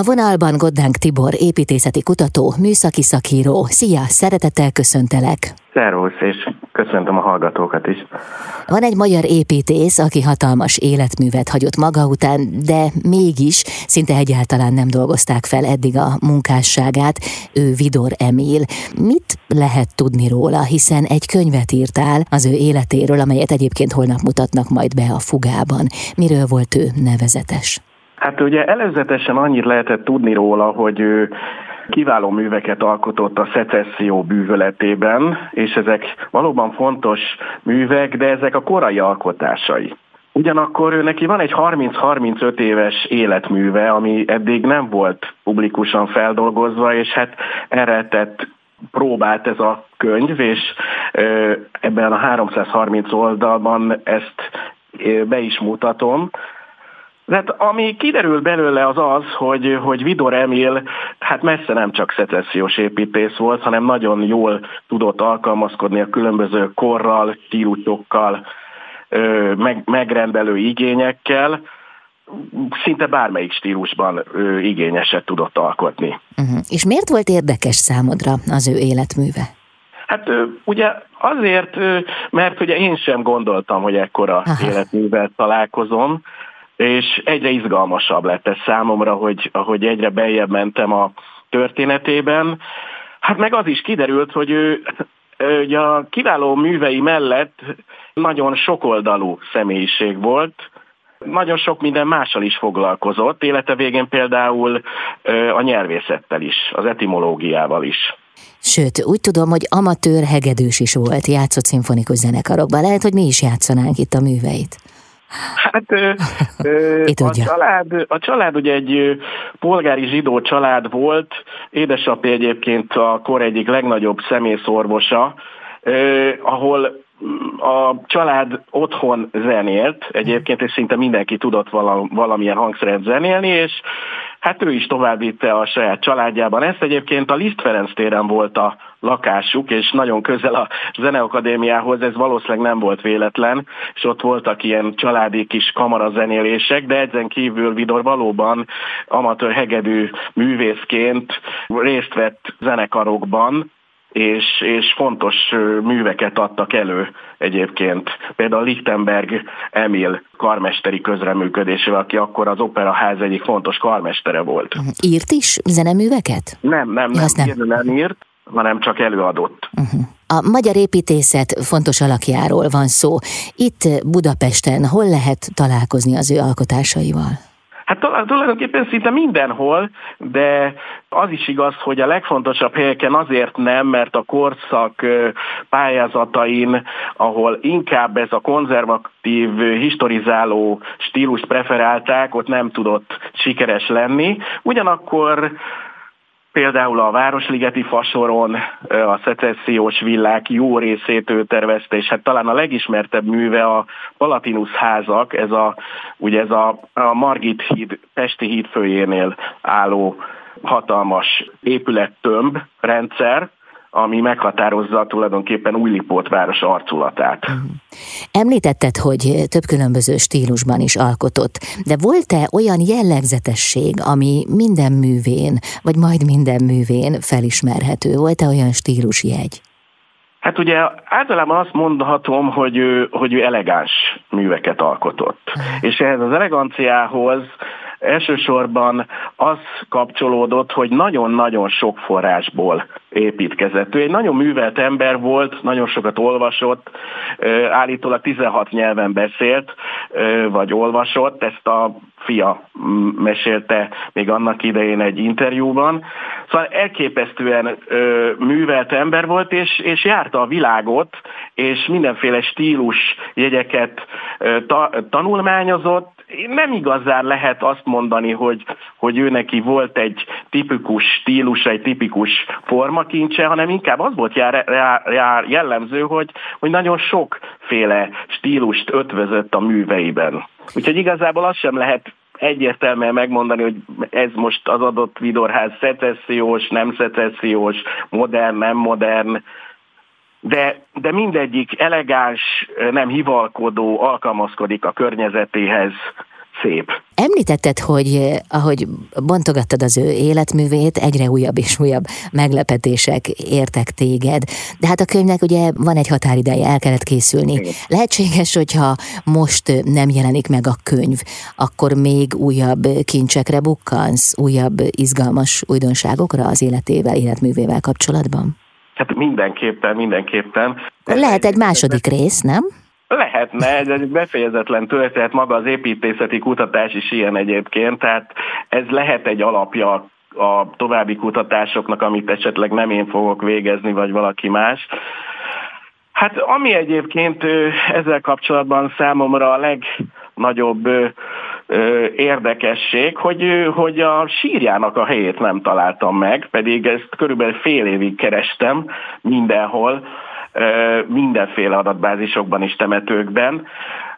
A vonalban Goddánk Tibor, építészeti kutató, műszaki szakíró. Szia, szeretettel köszöntelek! Szervusz, és köszöntöm a hallgatókat is. Van egy magyar építész, aki hatalmas életművet hagyott maga után, de mégis szinte egyáltalán nem dolgozták fel eddig a munkásságát. Ő Vidor Emil. Mit lehet tudni róla, hiszen egy könyvet írtál az ő életéről, amelyet egyébként holnap mutatnak majd be a fugában. Miről volt ő nevezetes? Hát ugye előzetesen annyit lehetett tudni róla, hogy ő kiváló műveket alkotott a szecesszió bűvöletében, és ezek valóban fontos művek, de ezek a korai alkotásai. Ugyanakkor ő neki van egy 30-35 éves életműve, ami eddig nem volt publikusan feldolgozva, és hát erre tett próbált ez a könyv, és ebben a 330 oldalban ezt be is mutatom. Hát ami kiderült belőle az az, hogy, hogy Vidor Emil hát messze nem csak szecessziós építész volt, hanem nagyon jól tudott alkalmazkodni a különböző korral, stílusokkal, meg, megrendelő igényekkel, szinte bármelyik stílusban igényeset tudott alkotni. Uh-huh. És miért volt érdekes számodra az ő életműve? Hát ugye azért, mert ugye én sem gondoltam, hogy ekkora Aha. életművel találkozom, és egyre izgalmasabb lett ez számomra, hogy ahogy egyre beljebb mentem a történetében. Hát meg az is kiderült, hogy ő ugye a kiváló művei mellett nagyon sokoldalú személyiség volt, nagyon sok minden mással is foglalkozott, élete végén például a nyelvészettel is, az etimológiával is. Sőt, úgy tudom, hogy amatőr hegedűs is volt, játszott szimfonikus zenekarokban. Lehet, hogy mi is játszanánk itt a műveit. Hát ö, ö, a, család, a család ugye egy polgári zsidó család volt, édesapja egyébként a kor egyik legnagyobb szemészorvosa, ö, ahol a család otthon zenélt, egyébként, és szinte mindenki tudott valamilyen hangszeret zenélni, és hát ő is továbbítte a saját családjában. Ezt egyébként a Liszt Ferenc téren volt a lakásuk, és nagyon közel a Zeneakadémiához, ez valószínűleg nem volt véletlen, és ott voltak ilyen családi kis kamarazenélések, de ezen kívül Vidor valóban amatőr hegedű művészként részt vett zenekarokban, és, és fontos műveket adtak elő egyébként. Például Lichtenberg Emil karmesteri közreműködésével, aki akkor az Operaház egyik fontos karmestere volt. Írt is zeneműveket? Nem, nem, nem, ja, nem. nem írt, hanem csak előadott. Uh-huh. A magyar építészet fontos alakjáról van szó. Itt Budapesten hol lehet találkozni az ő alkotásaival? Hát tulajdonképpen szinte mindenhol, de az is igaz, hogy a legfontosabb helyeken azért nem, mert a korszak pályázatain, ahol inkább ez a konzervatív, historizáló stílust preferálták, ott nem tudott sikeres lenni. Ugyanakkor Például a Városligeti fasoron a szecessziós villák jó részét ő tervezte, és hát talán a legismertebb műve a Palatinus házak, ez a, ugye ez a, a Margit híd, Pesti híd főjénél álló hatalmas épülettömb rendszer, ami meghatározza tulajdonképpen Újlipót város arculatát. Említetted, hogy több különböző stílusban is alkotott, de volt-e olyan jellegzetesség, ami minden művén, vagy majd minden művén felismerhető? Volt-e olyan stílusjegy? Hát ugye általában azt mondhatom, hogy ő, hogy ő elegáns műveket alkotott. És ehhez az eleganciához elsősorban az kapcsolódott, hogy nagyon-nagyon sok forrásból építkezett. Ő egy nagyon művelt ember volt, nagyon sokat olvasott, állítólag 16 nyelven beszélt, vagy olvasott, ezt a fia mesélte még annak idején egy interjúban. Szóval elképesztően művelt ember volt, és, és járta a világot, és mindenféle stílus jegyeket ta, tanulmányozott, nem igazán lehet azt mondani, hogy, hogy ő neki volt egy tipikus stílus, egy tipikus formakincse, hanem inkább az volt jár, jár, jellemző, hogy, hogy nagyon sokféle stílust ötvözött a műveiben. Úgyhogy igazából azt sem lehet egyértelműen megmondani, hogy ez most az adott vidorház szecessziós, nem szecessziós, modern, nem modern, de, de mindegyik elegáns, nem hivalkodó, alkalmazkodik a környezetéhez, szép. Említetted, hogy eh, ahogy bontogattad az ő életművét, egyre újabb és újabb meglepetések értek téged. De hát a könyvnek ugye van egy határideje, el kellett készülni. Igen. Lehetséges, hogyha most nem jelenik meg a könyv, akkor még újabb kincsekre bukkansz, újabb izgalmas újdonságokra az életével, életművével kapcsolatban? Hát mindenképpen, mindenképpen. Lehet egy második rész, nem? Lehetne, ez egy befejezetlen történet, maga az építészeti kutatás is ilyen egyébként, tehát ez lehet egy alapja a további kutatásoknak, amit esetleg nem én fogok végezni, vagy valaki más. Hát ami egyébként ezzel kapcsolatban számomra a legnagyobb érdekesség, hogy, hogy a sírjának a helyét nem találtam meg, pedig ezt körülbelül fél évig kerestem mindenhol, mindenféle adatbázisokban és temetőkben.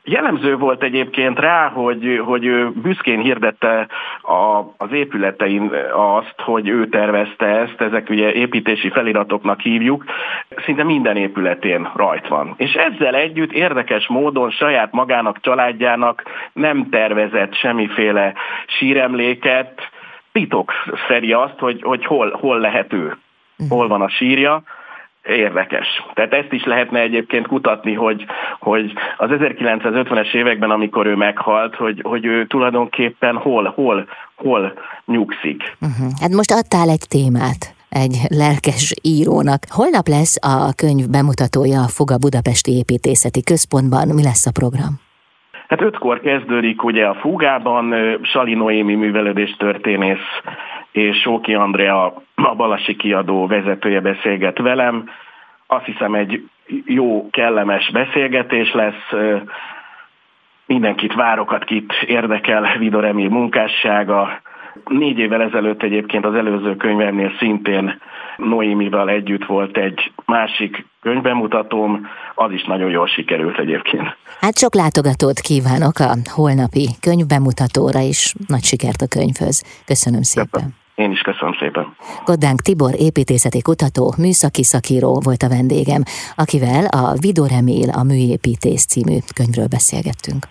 Jellemző volt egyébként rá, hogy, hogy ő büszkén hirdette a, az épületein azt, hogy ő tervezte ezt, ezek ugye építési feliratoknak hívjuk, szinte minden épületén rajt van. És ezzel együtt érdekes módon saját magának, családjának nem tervezett semmiféle síremléket, titok szeri azt, hogy, hogy hol, hol lehet ő, hol van a sírja, érdekes. Tehát ezt is lehetne egyébként kutatni, hogy, hogy az 1950-es években, amikor ő meghalt, hogy, hogy ő tulajdonképpen hol, hol, hol nyugszik. Uh-huh. Hát most adtál egy témát egy lelkes írónak. Holnap lesz a könyv bemutatója a Foga Budapesti Építészeti Központban. Mi lesz a program? Hát ötkor kezdődik ugye a Fugában, Sali Noémi művelődés történész és Sóki Andrea, a Balasi kiadó vezetője beszélget velem. Azt hiszem egy jó, kellemes beszélgetés lesz. Mindenkit várok, akit érdekel Vidor Emil munkássága. Négy évvel ezelőtt egyébként az előző könyvemnél szintén Noémival együtt volt egy másik könyvbemutatóm, az is nagyon jól sikerült egyébként. Hát sok látogatót kívánok a holnapi könyvbemutatóra is, nagy sikert a könyvhöz. Köszönöm szépen. Köszönöm. Én is köszönöm szépen. Godánk Tibor építészeti kutató, műszaki szakíró volt a vendégem, akivel a Vidor Emil a Műépítész című könyvről beszélgettünk.